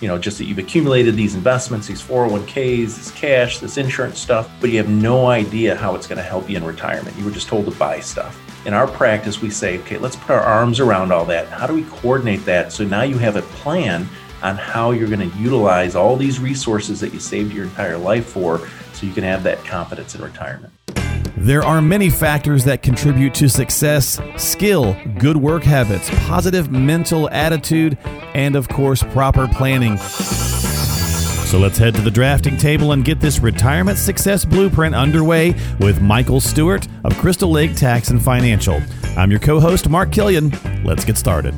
you know, just that you've accumulated these investments, these 401ks, this cash, this insurance stuff, but you have no idea how it's going to help you in retirement. You were just told to buy stuff. In our practice, we say, okay, let's put our arms around all that. How do we coordinate that so now you have a plan on how you're going to utilize all these resources that you saved your entire life for so you can have that confidence in retirement? There are many factors that contribute to success skill, good work habits, positive mental attitude, and of course, proper planning. So let's head to the drafting table and get this retirement success blueprint underway with Michael Stewart of Crystal Lake Tax and Financial. I'm your co host, Mark Killian. Let's get started.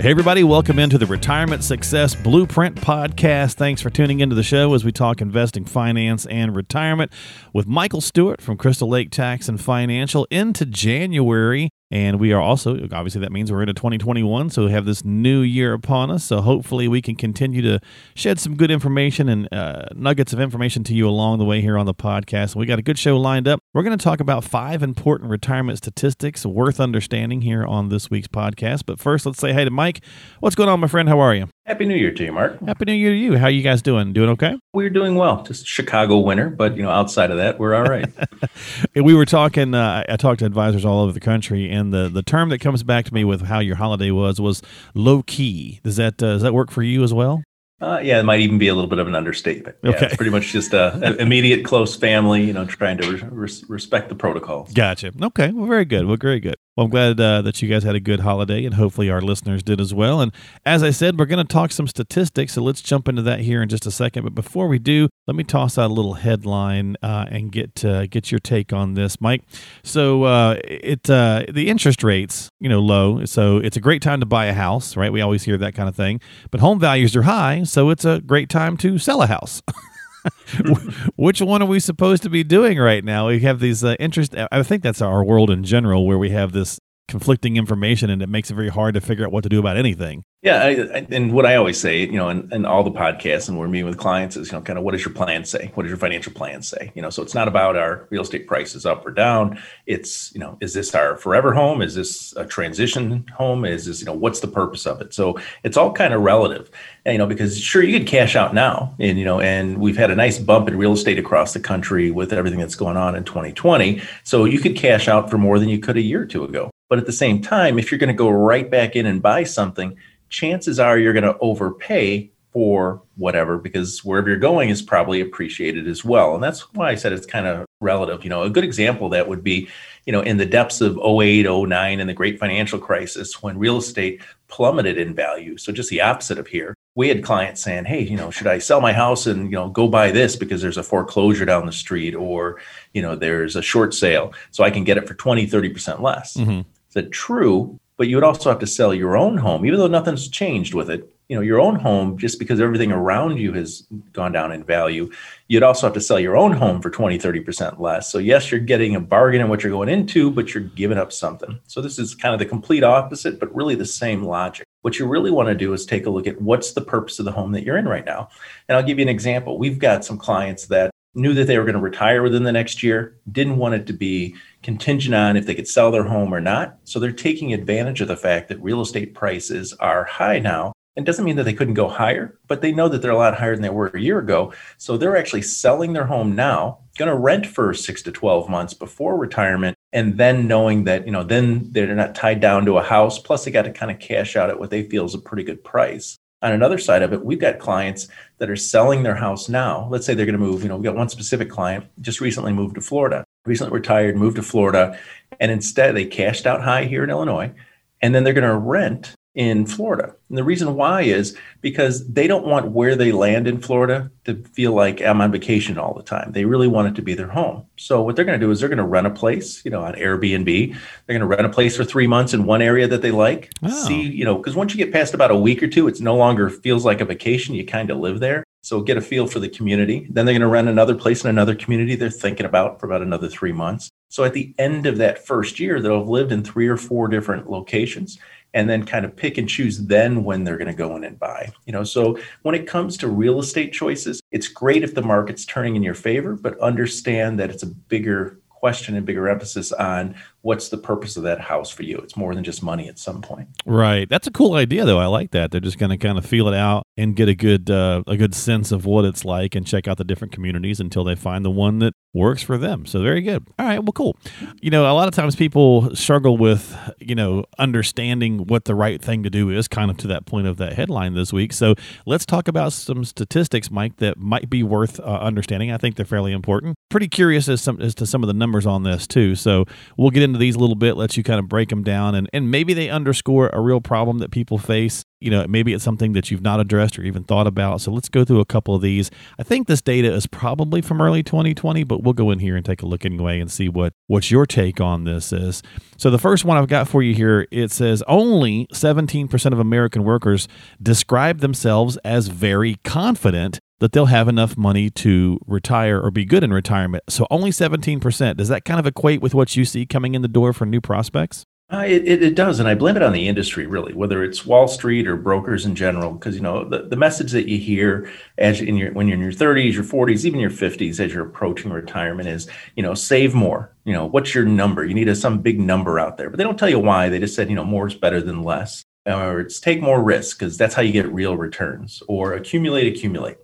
Hey, everybody, welcome into the Retirement Success Blueprint Podcast. Thanks for tuning into the show as we talk investing, finance, and retirement with Michael Stewart from Crystal Lake Tax and Financial into January. And we are also, obviously, that means we're into 2021. So we have this new year upon us. So hopefully, we can continue to shed some good information and uh, nuggets of information to you along the way here on the podcast. We got a good show lined up. We're going to talk about five important retirement statistics worth understanding here on this week's podcast. But first, let's say hey to Mike. What's going on, my friend? How are you? Happy New Year to you, Mark. Happy New Year to you. How you guys doing? Doing okay? We're doing well. Just Chicago winter, but you know, outside of that, we're all right. we were talking. Uh, I talked to advisors all over the country, and the the term that comes back to me with how your holiday was was low key. Does that uh, does that work for you as well? Uh, yeah, it might even be a little bit of an understatement. Yeah, okay. It's pretty much just a, immediate close family, you know, trying to res- respect the protocols. Gotcha. Okay. Well, very good. Well, very good. Well, I'm glad uh, that you guys had a good holiday, and hopefully our listeners did as well. And as I said, we're going to talk some statistics, so let's jump into that here in just a second. But before we do, let me toss out a little headline uh, and get uh, get your take on this, Mike. So uh, it uh, the interest rates, you know, low, so it's a great time to buy a house, right? We always hear that kind of thing. But home values are high, so it's a great time to sell a house. Which one are we supposed to be doing right now? We have these uh, interest. I think that's our world in general, where we have this conflicting information and it makes it very hard to figure out what to do about anything. Yeah, I, I, and what I always say, you know, in, in all the podcasts and we're meeting with clients is, you know, kind of what does your plan say? What does your financial plan say? You know, so it's not about our real estate prices up or down. It's, you know, is this our forever home? Is this a transition home? Is this, you know, what's the purpose of it? So it's all kind of relative, and, you know, because sure you could cash out now, and you know, and we've had a nice bump in real estate across the country with everything that's going on in 2020. So you could cash out for more than you could a year or two ago. But at the same time, if you're going to go right back in and buy something, chances are you're going to overpay for whatever because wherever you're going is probably appreciated as well. And that's why I said it's kind of relative. You know, a good example that would be, you know, in the depths of 08, 09 and the great financial crisis when real estate plummeted in value. So just the opposite of here. We had clients saying, "Hey, you know, should I sell my house and, you know, go buy this because there's a foreclosure down the street or, you know, there's a short sale so I can get it for 20, 30% less." Mm-hmm said true, but you would also have to sell your own home, even though nothing's changed with it. You know, your own home, just because everything around you has gone down in value, you'd also have to sell your own home for 20, 30% less. So, yes, you're getting a bargain in what you're going into, but you're giving up something. So, this is kind of the complete opposite, but really the same logic. What you really want to do is take a look at what's the purpose of the home that you're in right now. And I'll give you an example. We've got some clients that knew that they were going to retire within the next year, didn't want it to be contingent on if they could sell their home or not. So they're taking advantage of the fact that real estate prices are high now. It doesn't mean that they couldn't go higher, but they know that they're a lot higher than they were a year ago. So they're actually selling their home now, going to rent for six to 12 months before retirement. And then knowing that, you know, then they're not tied down to a house. Plus, they got to kind of cash out at what they feel is a pretty good price. On another side of it, we've got clients that are selling their house now. Let's say they're going to move, you know, we got one specific client just recently moved to Florida, recently retired, moved to Florida, and instead they cashed out high here in Illinois, and then they're going to rent in Florida. And the reason why is because they don't want where they land in Florida to feel like I'm on vacation all the time. They really want it to be their home. So what they're going to do is they're going to rent a place, you know, on Airbnb. They're going to rent a place for 3 months in one area that they like. Oh. See, you know, cuz once you get past about a week or two, it's no longer feels like a vacation, you kind of live there. So get a feel for the community. Then they're going to rent another place in another community they're thinking about for about another 3 months. So at the end of that first year, they'll have lived in three or four different locations and then kind of pick and choose then when they're going to go in and buy. You know, so when it comes to real estate choices, it's great if the market's turning in your favor, but understand that it's a bigger question and bigger emphasis on what's the purpose of that house for you. It's more than just money at some point. Right. That's a cool idea though. I like that. They're just going to kind of feel it out and get a good uh, a good sense of what it's like and check out the different communities until they find the one that works for them. So very good. All right, well cool. You know, a lot of times people struggle with, you know, understanding what the right thing to do is kind of to that point of that headline this week. So let's talk about some statistics, Mike, that might be worth uh, understanding. I think they're fairly important. Pretty curious as, some, as to some of the numbers on this too. So we'll get into these a little bit, let you kind of break them down and, and maybe they underscore a real problem that people face you know, maybe it's something that you've not addressed or even thought about. So let's go through a couple of these. I think this data is probably from early 2020, but we'll go in here and take a look anyway and see what what your take on this is. So the first one I've got for you here, it says only 17% of American workers describe themselves as very confident that they'll have enough money to retire or be good in retirement. So only 17%. Does that kind of equate with what you see coming in the door for new prospects? Uh, it, it, it, does, and I blame it on the industry, really, whether it's Wall Street or brokers in general, because you know the, the message that you hear as in your when you're in your 30s, your 40s, even your 50s, as you're approaching retirement, is you know save more. You know what's your number? You need a, some big number out there, but they don't tell you why. They just said you know more is better than less, or it's take more risk because that's how you get real returns, or accumulate, accumulate.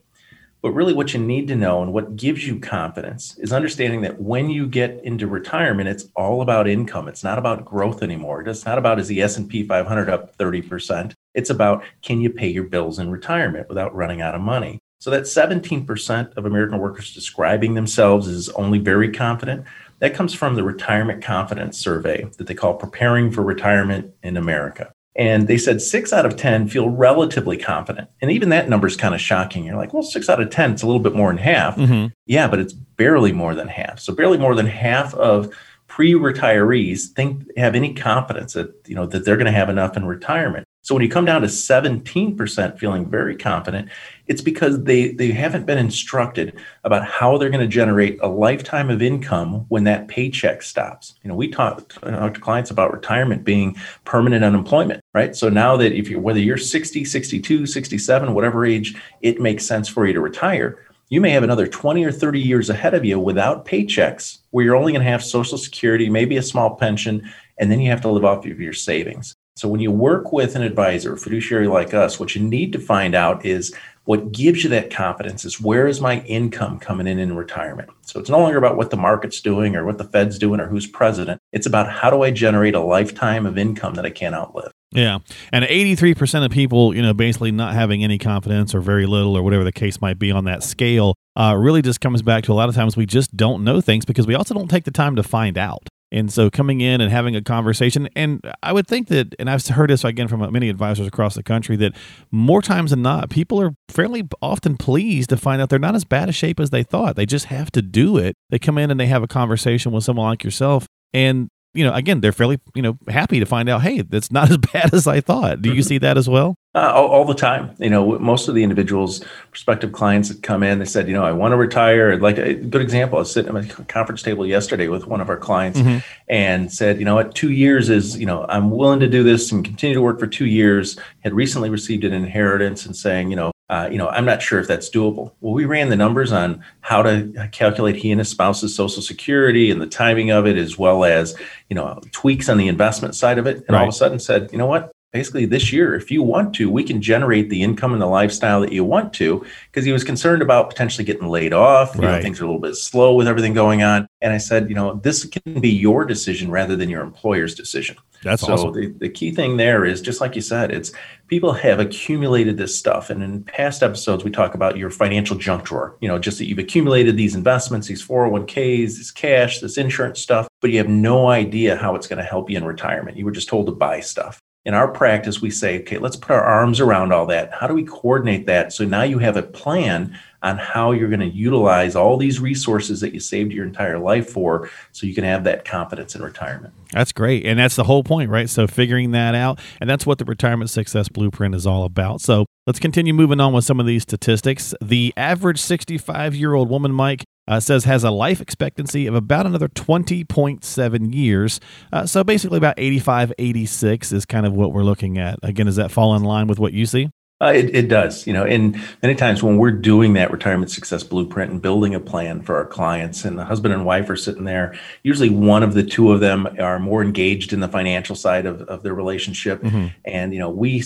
But really, what you need to know and what gives you confidence is understanding that when you get into retirement, it's all about income. It's not about growth anymore. It's not about is the S and P 500 up 30 percent. It's about can you pay your bills in retirement without running out of money. So that 17% of American workers describing themselves as only very confident, that comes from the Retirement Confidence Survey that they call Preparing for Retirement in America. And they said six out of 10 feel relatively confident. And even that number is kind of shocking. You're like, well, six out of 10, it's a little bit more than half. Mm-hmm. Yeah, but it's barely more than half. So barely more than half of pre-retirees think have any confidence that you know that they're going to have enough in retirement. So when you come down to 17% feeling very confident, it's because they they haven't been instructed about how they're going to generate a lifetime of income when that paycheck stops. You know, we talk, talk to clients about retirement being permanent unemployment, right? So now that if you whether you're 60, 62, 67, whatever age it makes sense for you to retire, you may have another 20 or 30 years ahead of you without paychecks where you're only going to have social security maybe a small pension and then you have to live off of your savings so when you work with an advisor fiduciary like us what you need to find out is what gives you that confidence is where is my income coming in in retirement so it's no longer about what the market's doing or what the fed's doing or who's president it's about how do i generate a lifetime of income that i can't outlive yeah. And 83% of people, you know, basically not having any confidence or very little or whatever the case might be on that scale uh, really just comes back to a lot of times we just don't know things because we also don't take the time to find out. And so coming in and having a conversation, and I would think that, and I've heard this again from many advisors across the country, that more times than not, people are fairly often pleased to find out they're not as bad a shape as they thought. They just have to do it. They come in and they have a conversation with someone like yourself, and you know, again, they're fairly, you know, happy to find out, hey, that's not as bad as I thought. Do you see that as well? Uh, all, all, the time. You know, most of the individuals, prospective clients that come in, they said, you know, I want to retire. Like a good example, I was sitting at a conference table yesterday with one of our clients mm-hmm. and said, you know what, two years is, you know, I'm willing to do this and continue to work for two years. Had recently received an inheritance and saying, you know, uh, you know, I'm not sure if that's doable. Well, we ran the numbers on how to calculate he and his spouse's social security and the timing of it, as well as, you know, tweaks on the investment side of it. And right. all of a sudden said, you know what? Basically, this year, if you want to, we can generate the income and the lifestyle that you want to. Because he was concerned about potentially getting laid off. You know, things are a little bit slow with everything going on. And I said, you know, this can be your decision rather than your employer's decision. That's so awesome. the, the key thing there is just like you said, it's people have accumulated this stuff. And in past episodes, we talk about your financial junk drawer, you know, just that you've accumulated these investments, these 401ks, this cash, this insurance stuff, but you have no idea how it's going to help you in retirement. You were just told to buy stuff. In our practice, we say, okay, let's put our arms around all that. How do we coordinate that? So now you have a plan on how you're going to utilize all these resources that you saved your entire life for so you can have that confidence in retirement. That's great. And that's the whole point, right? So figuring that out. And that's what the retirement success blueprint is all about. So let's continue moving on with some of these statistics. The average 65 year old woman, Mike, uh, says has a life expectancy of about another 20.7 years. Uh, so basically, about 85, 86 is kind of what we're looking at. Again, does that fall in line with what you see? Uh, it, it does, you know, and many times when we're doing that retirement success blueprint and building a plan for our clients, and the husband and wife are sitting there, usually one of the two of them are more engaged in the financial side of, of their relationship. Mm-hmm. And, you know, we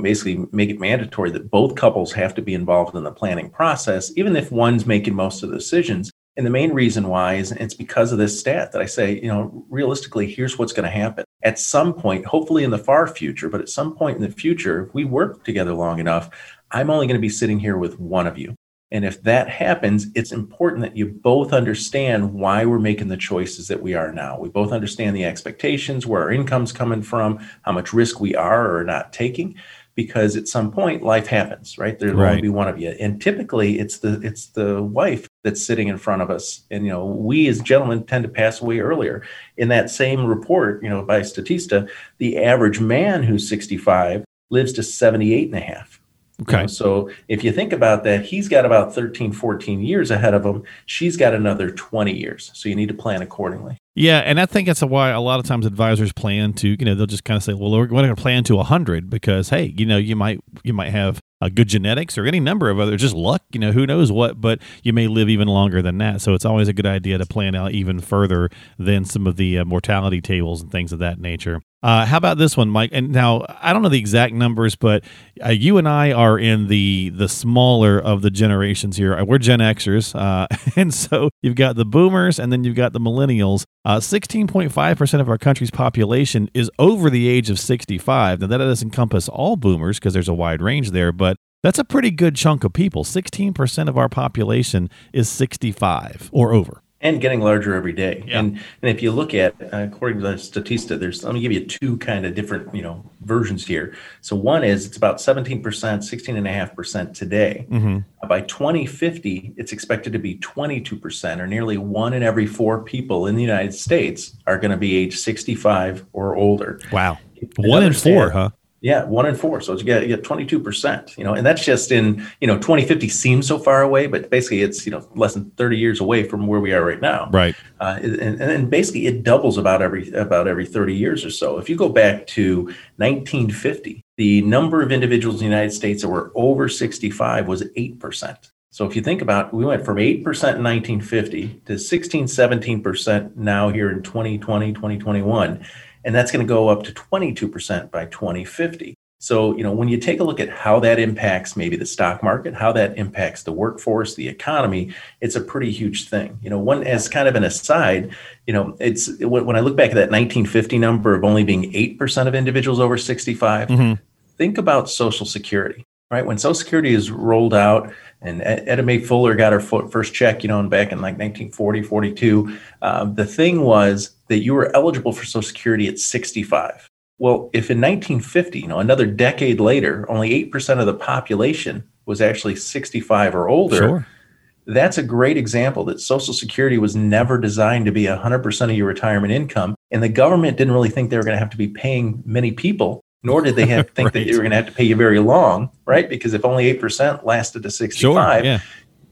basically make it mandatory that both couples have to be involved in the planning process, even if one's making most of the decisions. And the main reason why is it's because of this stat that I say, you know, realistically, here's what's going to happen. At some point, hopefully in the far future, but at some point in the future, if we work together long enough, I'm only going to be sitting here with one of you. And if that happens, it's important that you both understand why we're making the choices that we are now. We both understand the expectations, where our income's coming from, how much risk we are or not taking because at some point life happens right? There'll right. only be one of you. And typically it's the it's the wife that's sitting in front of us. And you know we as gentlemen tend to pass away earlier. In that same report you know by statista the average man who's 65 lives to 78 and a half Okay. You know, so if you think about that, he's got about 13, 14 years ahead of him. She's got another 20 years. So you need to plan accordingly. Yeah, and I think that's why a lot of times advisors plan to, you know, they'll just kind of say, well, we're going to plan to 100 because, hey, you know, you might you might have a good genetics or any number of other just luck, you know, who knows what, but you may live even longer than that. So it's always a good idea to plan out even further than some of the uh, mortality tables and things of that nature. Uh, how about this one, Mike? And now I don't know the exact numbers, but uh, you and I are in the the smaller of the generations here. We're Gen Xers, uh, and so you've got the Boomers, and then you've got the Millennials. Uh, sixteen point five percent of our country's population is over the age of sixty-five. Now that doesn't encompass all Boomers because there's a wide range there, but that's a pretty good chunk of people. Sixteen percent of our population is sixty-five or over and getting larger every day. Yeah. And and if you look at uh, according to the Statista, there's let me give you two kind of different you know versions here. So one is it's about 17 percent, 16 and a half percent today. Mm-hmm. Uh, by 2050, it's expected to be 22 percent, or nearly one in every four people in the United States are going to be age 65 or older. Wow, one in four, huh? Yeah, one in four. So you get you get twenty two percent. You know, and that's just in you know twenty fifty seems so far away, but basically it's you know less than thirty years away from where we are right now. Right. Uh, and, and basically it doubles about every about every thirty years or so. If you go back to nineteen fifty, the number of individuals in the United States that were over sixty five was eight percent. So if you think about, we went from 8% in 1950 to 16, 17% now here in 2020, 2021 and that's going to go up to 22% by 2050. So, you know, when you take a look at how that impacts maybe the stock market, how that impacts the workforce, the economy, it's a pretty huge thing. You know, one as kind of an aside, you know, it's when I look back at that 1950 number of only being 8% of individuals over 65, mm-hmm. think about Social Security, right? When Social Security is rolled out, and Ida May Fuller got her first check, you know, back in like 1940, 42. Uh, the thing was that you were eligible for Social Security at 65. Well, if in 1950, you know, another decade later, only 8% of the population was actually 65 or older, sure. that's a great example that Social Security was never designed to be 100% of your retirement income. And the government didn't really think they were going to have to be paying many people nor did they have, think right. that they were going to have to pay you very long, right? Because if only 8% lasted to 65, sure, yeah.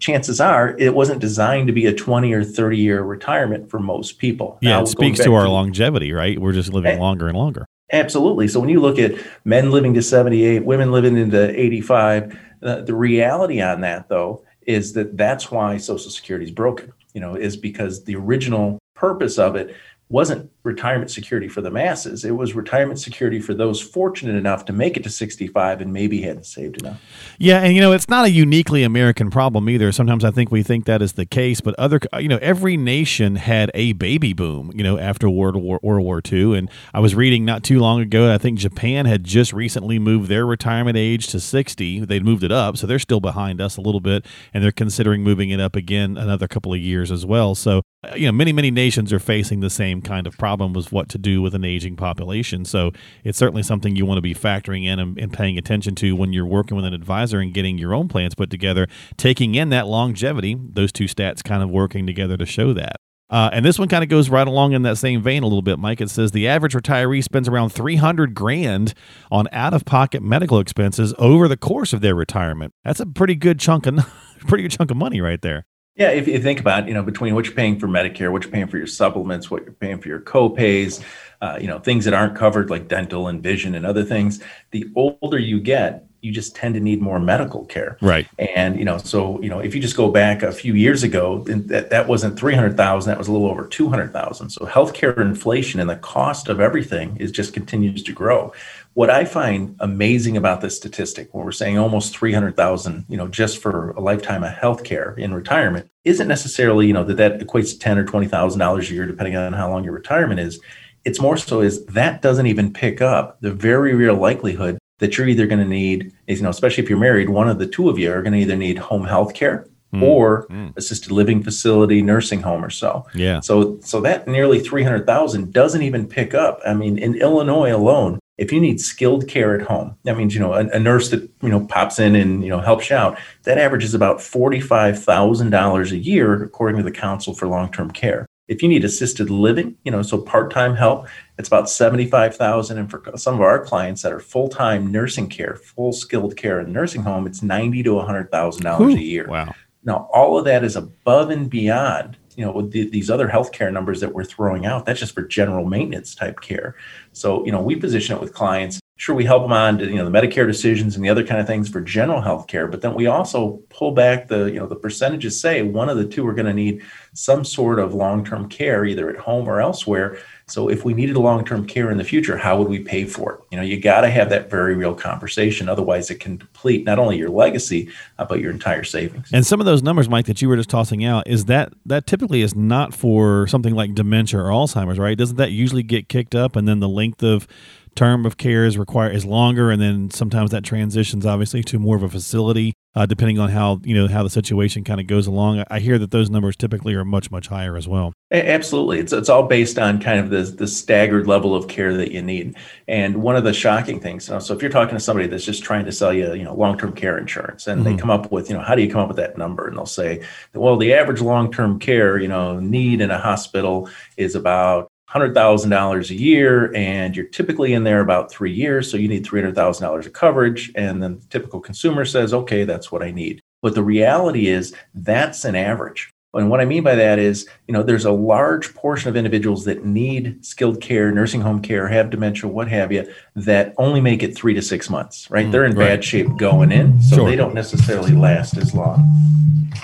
Chances are it wasn't designed to be a 20 or 30 year retirement for most people. Yeah, now, it speaks to our to, longevity, right? We're just living longer and longer. Absolutely. So when you look at men living to 78, women living into 85, uh, the reality on that, though, is that that's why Social Security is broken, you know, is because the original purpose of it wasn't retirement security for the masses. It was retirement security for those fortunate enough to make it to 65 and maybe hadn't saved enough. Yeah, and you know, it's not a uniquely American problem either. Sometimes I think we think that is the case, but other you know, every nation had a baby boom, you know, after World War World War II and I was reading not too long ago I think Japan had just recently moved their retirement age to 60. They'd moved it up, so they're still behind us a little bit and they're considering moving it up again another couple of years as well. So, you know, many many nations are facing the same kind of problem was what to do with an aging population. So it's certainly something you want to be factoring in and, and, paying attention to when you're working with an advisor and getting your own plans put together, taking in that longevity, those two stats kind of working together to show that. Uh, and this one kind of goes right along in that same vein a little bit, Mike. It says the average retiree spends around 300 grand on out-of-pocket medical expenses over the course of their retirement. That's a pretty good chunk of pretty good chunk of money right there. Yeah, if you think about, you know, between what you're paying for Medicare, what you're paying for your supplements, what you're paying for your co-pays, uh, you know, things that aren't covered like dental and vision and other things, the older you get, you just tend to need more medical care. Right. And you know, so you know, if you just go back a few years ago, that that wasn't three hundred thousand. That was a little over two hundred thousand. So healthcare inflation and the cost of everything is just continues to grow. What I find amazing about this statistic, when we're saying almost three hundred thousand, you know, just for a lifetime of healthcare in retirement, isn't necessarily you know that that equates to ten or twenty thousand dollars a year, depending on how long your retirement is. It's more so is that doesn't even pick up the very real likelihood that you're either going to need, you know, especially if you're married, one of the two of you are going to either need home health care mm. or mm. assisted living facility, nursing home or so. Yeah. So so that nearly 300,000 doesn't even pick up. I mean, in Illinois alone, if you need skilled care at home, that means, you know, a, a nurse that, you know, pops in and, you know, helps you out, that averages about $45,000 a year, according to the Council for Long-Term Care. If you need assisted living, you know, so part-time help, it's about 75,000 and for some of our clients that are full-time nursing care, full skilled care in nursing home, it's 90 to $100,000 a year. Wow. Now, all of that is above and beyond, you know, with the, these other healthcare numbers that we're throwing out. That's just for general maintenance type care. So, you know, we position it with clients sure we help them on to, you know the medicare decisions and the other kind of things for general health care but then we also pull back the you know the percentages say one of the two are going to need some sort of long-term care either at home or elsewhere so if we needed a long-term care in the future how would we pay for it you know you got to have that very real conversation otherwise it can deplete not only your legacy uh, but your entire savings and some of those numbers mike that you were just tossing out is that that typically is not for something like dementia or alzheimer's right doesn't that usually get kicked up and then the length of term of care is required is longer, and then sometimes that transitions obviously to more of a facility, uh, depending on how you know how the situation kind of goes along. I hear that those numbers typically are much much higher as well. Absolutely, it's it's all based on kind of the the staggered level of care that you need. And one of the shocking things, you know, so if you're talking to somebody that's just trying to sell you, you know, long term care insurance, and mm-hmm. they come up with, you know, how do you come up with that number? And they'll say, well, the average long term care, you know, need in a hospital is about $100,000 a year and you're typically in there about three years. So you need $300,000 of coverage. And then the typical consumer says, okay, that's what I need. But the reality is that's an average. And what I mean by that is, you know, there's a large portion of individuals that need skilled care, nursing home care, have dementia, what have you, that only make it three to six months, right? Mm, They're in right. bad shape going in, so sure. they don't necessarily last as long.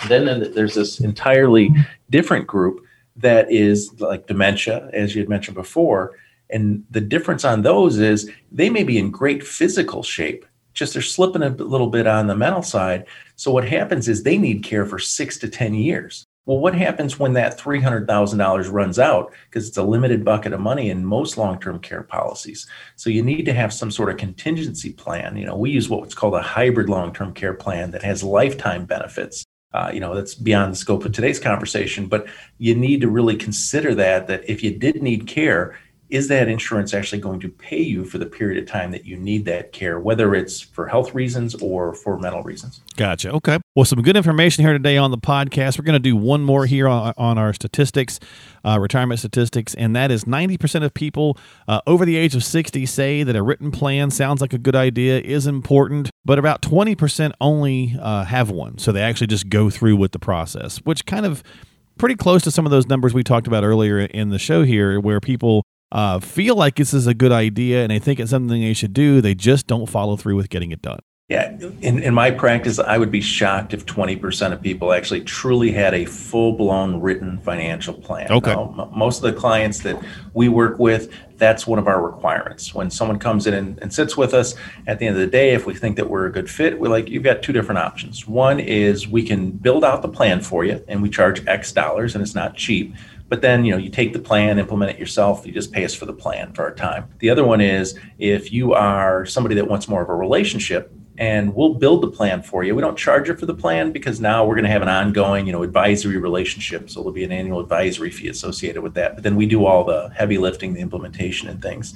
Then, then there's this entirely different group that is like dementia, as you had mentioned before. And the difference on those is they may be in great physical shape, just they're slipping a little bit on the mental side. So what happens is they need care for six to 10 years. Well, what happens when that $300,000 runs out? Because it's a limited bucket of money in most long term care policies. So you need to have some sort of contingency plan. You know, we use what's called a hybrid long term care plan that has lifetime benefits uh, you know that's beyond the scope of today's conversation but you need to really consider that that if you did need care is that insurance actually going to pay you for the period of time that you need that care, whether it's for health reasons or for mental reasons? Gotcha. Okay. Well, some good information here today on the podcast. We're going to do one more here on, on our statistics, uh, retirement statistics, and that is 90% of people uh, over the age of 60 say that a written plan sounds like a good idea, is important, but about 20% only uh, have one. So they actually just go through with the process, which kind of pretty close to some of those numbers we talked about earlier in the show here, where people uh, feel like this is a good idea and they think it's something they should do. They just don't follow through with getting it done. Yeah, in, in my practice, I would be shocked if 20% of people actually truly had a full blown written financial plan. Okay. Now, most of the clients that we work with, that's one of our requirements. When someone comes in and, and, sits with us, at the end of the day, if we think that we're a good fit, we're like, you've got two different options. One is we can build out the plan for you and we charge X dollars and it's not cheap. But then, you know, you take the plan, implement it yourself. You just pay us for the plan for our time. The other one is if you are somebody that wants more of a relationship, and we'll build the plan for you. We don't charge you for the plan because now we're going to have an ongoing, you know, advisory relationship. So there'll be an annual advisory fee associated with that. But then we do all the heavy lifting, the implementation, and things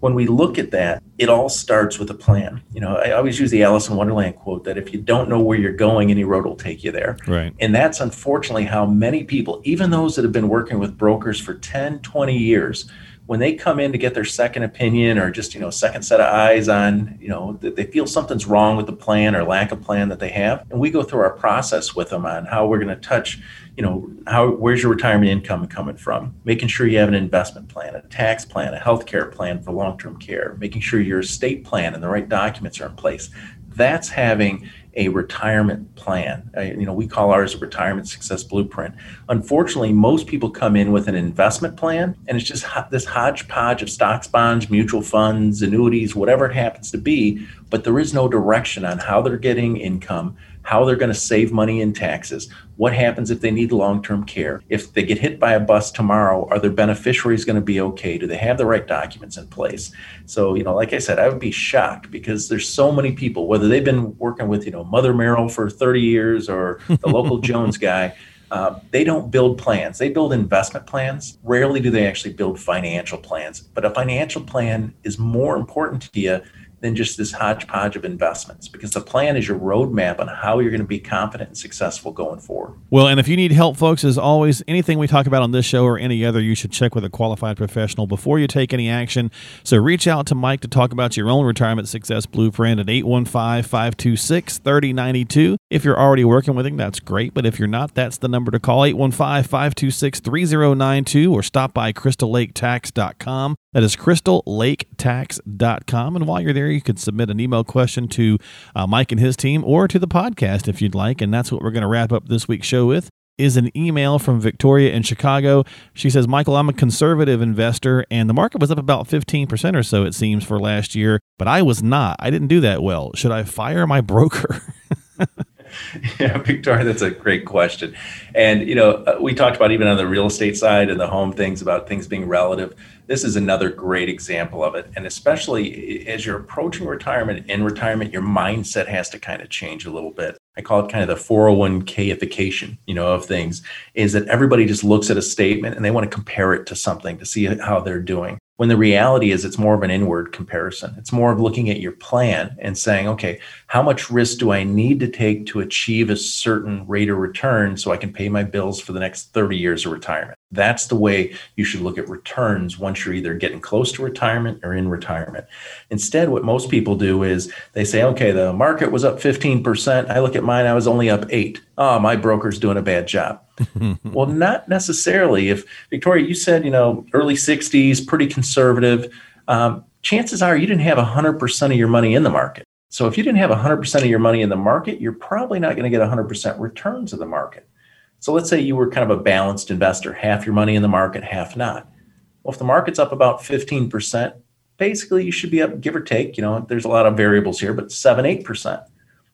when we look at that, it all starts with a plan. You know, I always use the Alice in Wonderland quote that if you don't know where you're going, any road will take you there. Right. And that's unfortunately how many people, even those that have been working with brokers for 10, 20 years, when they come in to get their second opinion or just you know second set of eyes on you know they feel something's wrong with the plan or lack of plan that they have and we go through our process with them on how we're going to touch you know how where's your retirement income coming from? Making sure you have an investment plan a tax plan a health care plan for long-term care making sure your estate plan and the right documents are in place That's having a retirement plan. Uh, you know, we call ours a retirement success blueprint. Unfortunately, most people come in with an investment plan, and it's just ho- this hodgepodge of stocks, bonds, mutual funds, annuities, whatever it happens to be. But there is no direction on how they're getting income, how they're going to save money in taxes, what happens if they need long term care, if they get hit by a bus tomorrow, are their beneficiaries going to be okay? Do they have the right documents in place? So, you know, like I said, I would be shocked because there's so many people, whether they've been working with, you know, Mother Merrill for 30 years or the local Jones guy. Uh, they don't build plans. They build investment plans. Rarely do they actually build financial plans. But a financial plan is more important to you than just this hodgepodge of investments because the plan is your roadmap on how you're going to be confident and successful going forward. Well, and if you need help, folks, as always, anything we talk about on this show or any other, you should check with a qualified professional before you take any action. So reach out to Mike to talk about your own retirement success blueprint at 815 526 3092. If you're already working with him, that's great. But if you're not, that's the number to call 815 526 3092 or stop by crystallaketax.com. That is crystallaketax.com. And while you're there, you can submit an email question to uh, Mike and his team or to the podcast if you'd like. And that's what we're going to wrap up this week's show with is an email from Victoria in Chicago. She says, Michael, I'm a conservative investor, and the market was up about 15% or so, it seems, for last year, but I was not. I didn't do that well. Should I fire my broker? yeah, Victoria, that's a great question. And, you know, uh, we talked about even on the real estate side and the home things about things being relative this is another great example of it. And especially as you're approaching retirement, in retirement, your mindset has to kind of change a little bit. I call it kind of the 401kification, you know, of things, is that everybody just looks at a statement and they want to compare it to something to see how they're doing when the reality is it's more of an inward comparison. It's more of looking at your plan and saying, okay, how much risk do I need to take to achieve a certain rate of return so I can pay my bills for the next 30 years of retirement? That's the way you should look at returns once you're either getting close to retirement or in retirement. Instead, what most people do is they say, okay, the market was up 15%. I look at mine, I was only up eight. Oh, my broker's doing a bad job. well, not necessarily. If Victoria, you said, you know, early 60s, pretty conservative, um, chances are you didn't have 100% of your money in the market. So if you didn't have 100% of your money in the market, you're probably not going to get 100% returns of the market. So let's say you were kind of a balanced investor, half your money in the market, half not. Well, if the market's up about 15%, basically you should be up, give or take, you know, there's a lot of variables here, but 7 8%.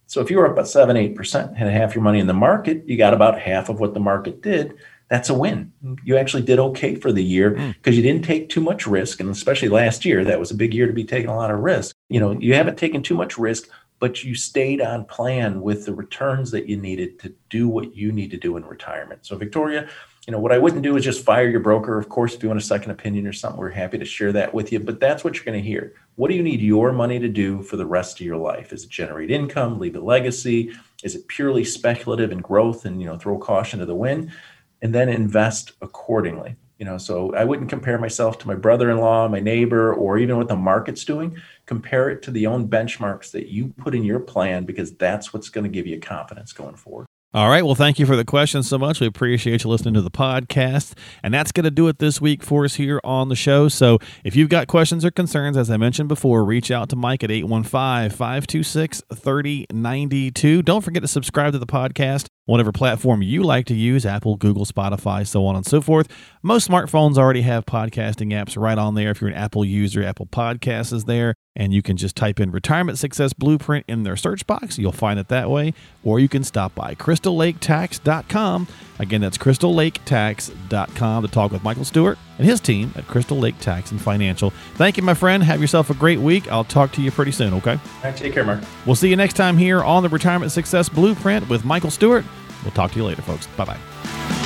So if you were up about seven, eight percent, and half your money in the market, you got about half of what the market did. That's a win. You actually did okay for the year because mm. you didn't take too much risk. And especially last year, that was a big year to be taking a lot of risk. You know, you haven't taken too much risk, but you stayed on plan with the returns that you needed to do what you need to do in retirement. So, Victoria, you know, what I wouldn't do is just fire your broker. Of course, if you want a second opinion or something, we're happy to share that with you. But that's what you're going to hear. What do you need your money to do for the rest of your life? Is it generate income, leave a legacy? Is it purely speculative and growth and, you know, throw caution to the wind? And then invest accordingly. You know, so I wouldn't compare myself to my brother-in-law, my neighbor, or even what the market's doing. Compare it to the own benchmarks that you put in your plan because that's what's going to give you confidence going forward. All right. Well, thank you for the question so much. We appreciate you listening to the podcast. And that's going to do it this week for us here on the show. So if you've got questions or concerns, as I mentioned before, reach out to Mike at 815 526 3092. Don't forget to subscribe to the podcast whatever platform you like to use Apple, Google, Spotify, so on and so forth. Most smartphones already have podcasting apps right on there. If you're an Apple user, Apple Podcasts is there, and you can just type in Retirement Success Blueprint in their search box. You'll find it that way. Or you can stop by crystallaketax.com. Again, that's crystallaketax.com to talk with Michael Stewart and his team at Crystal Lake Tax and Financial. Thank you, my friend. Have yourself a great week. I'll talk to you pretty soon, okay? Right, take care, Mark. We'll see you next time here on the Retirement Success Blueprint with Michael Stewart. We'll talk to you later, folks. Bye bye.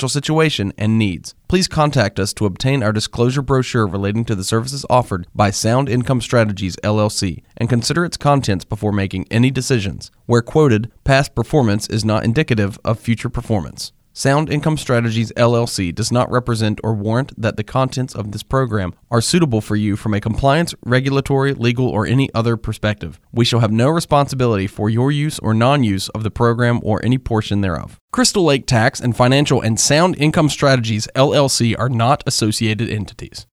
financial situation and needs. Please contact us to obtain our disclosure brochure relating to the services offered by Sound Income Strategies LLC and consider its contents before making any decisions. Where quoted, past performance is not indicative of future performance. Sound Income Strategies LLC does not represent or warrant that the contents of this program are suitable for you from a compliance, regulatory, legal, or any other perspective. We shall have no responsibility for your use or non use of the program or any portion thereof. Crystal Lake Tax and Financial and Sound Income Strategies LLC are not associated entities.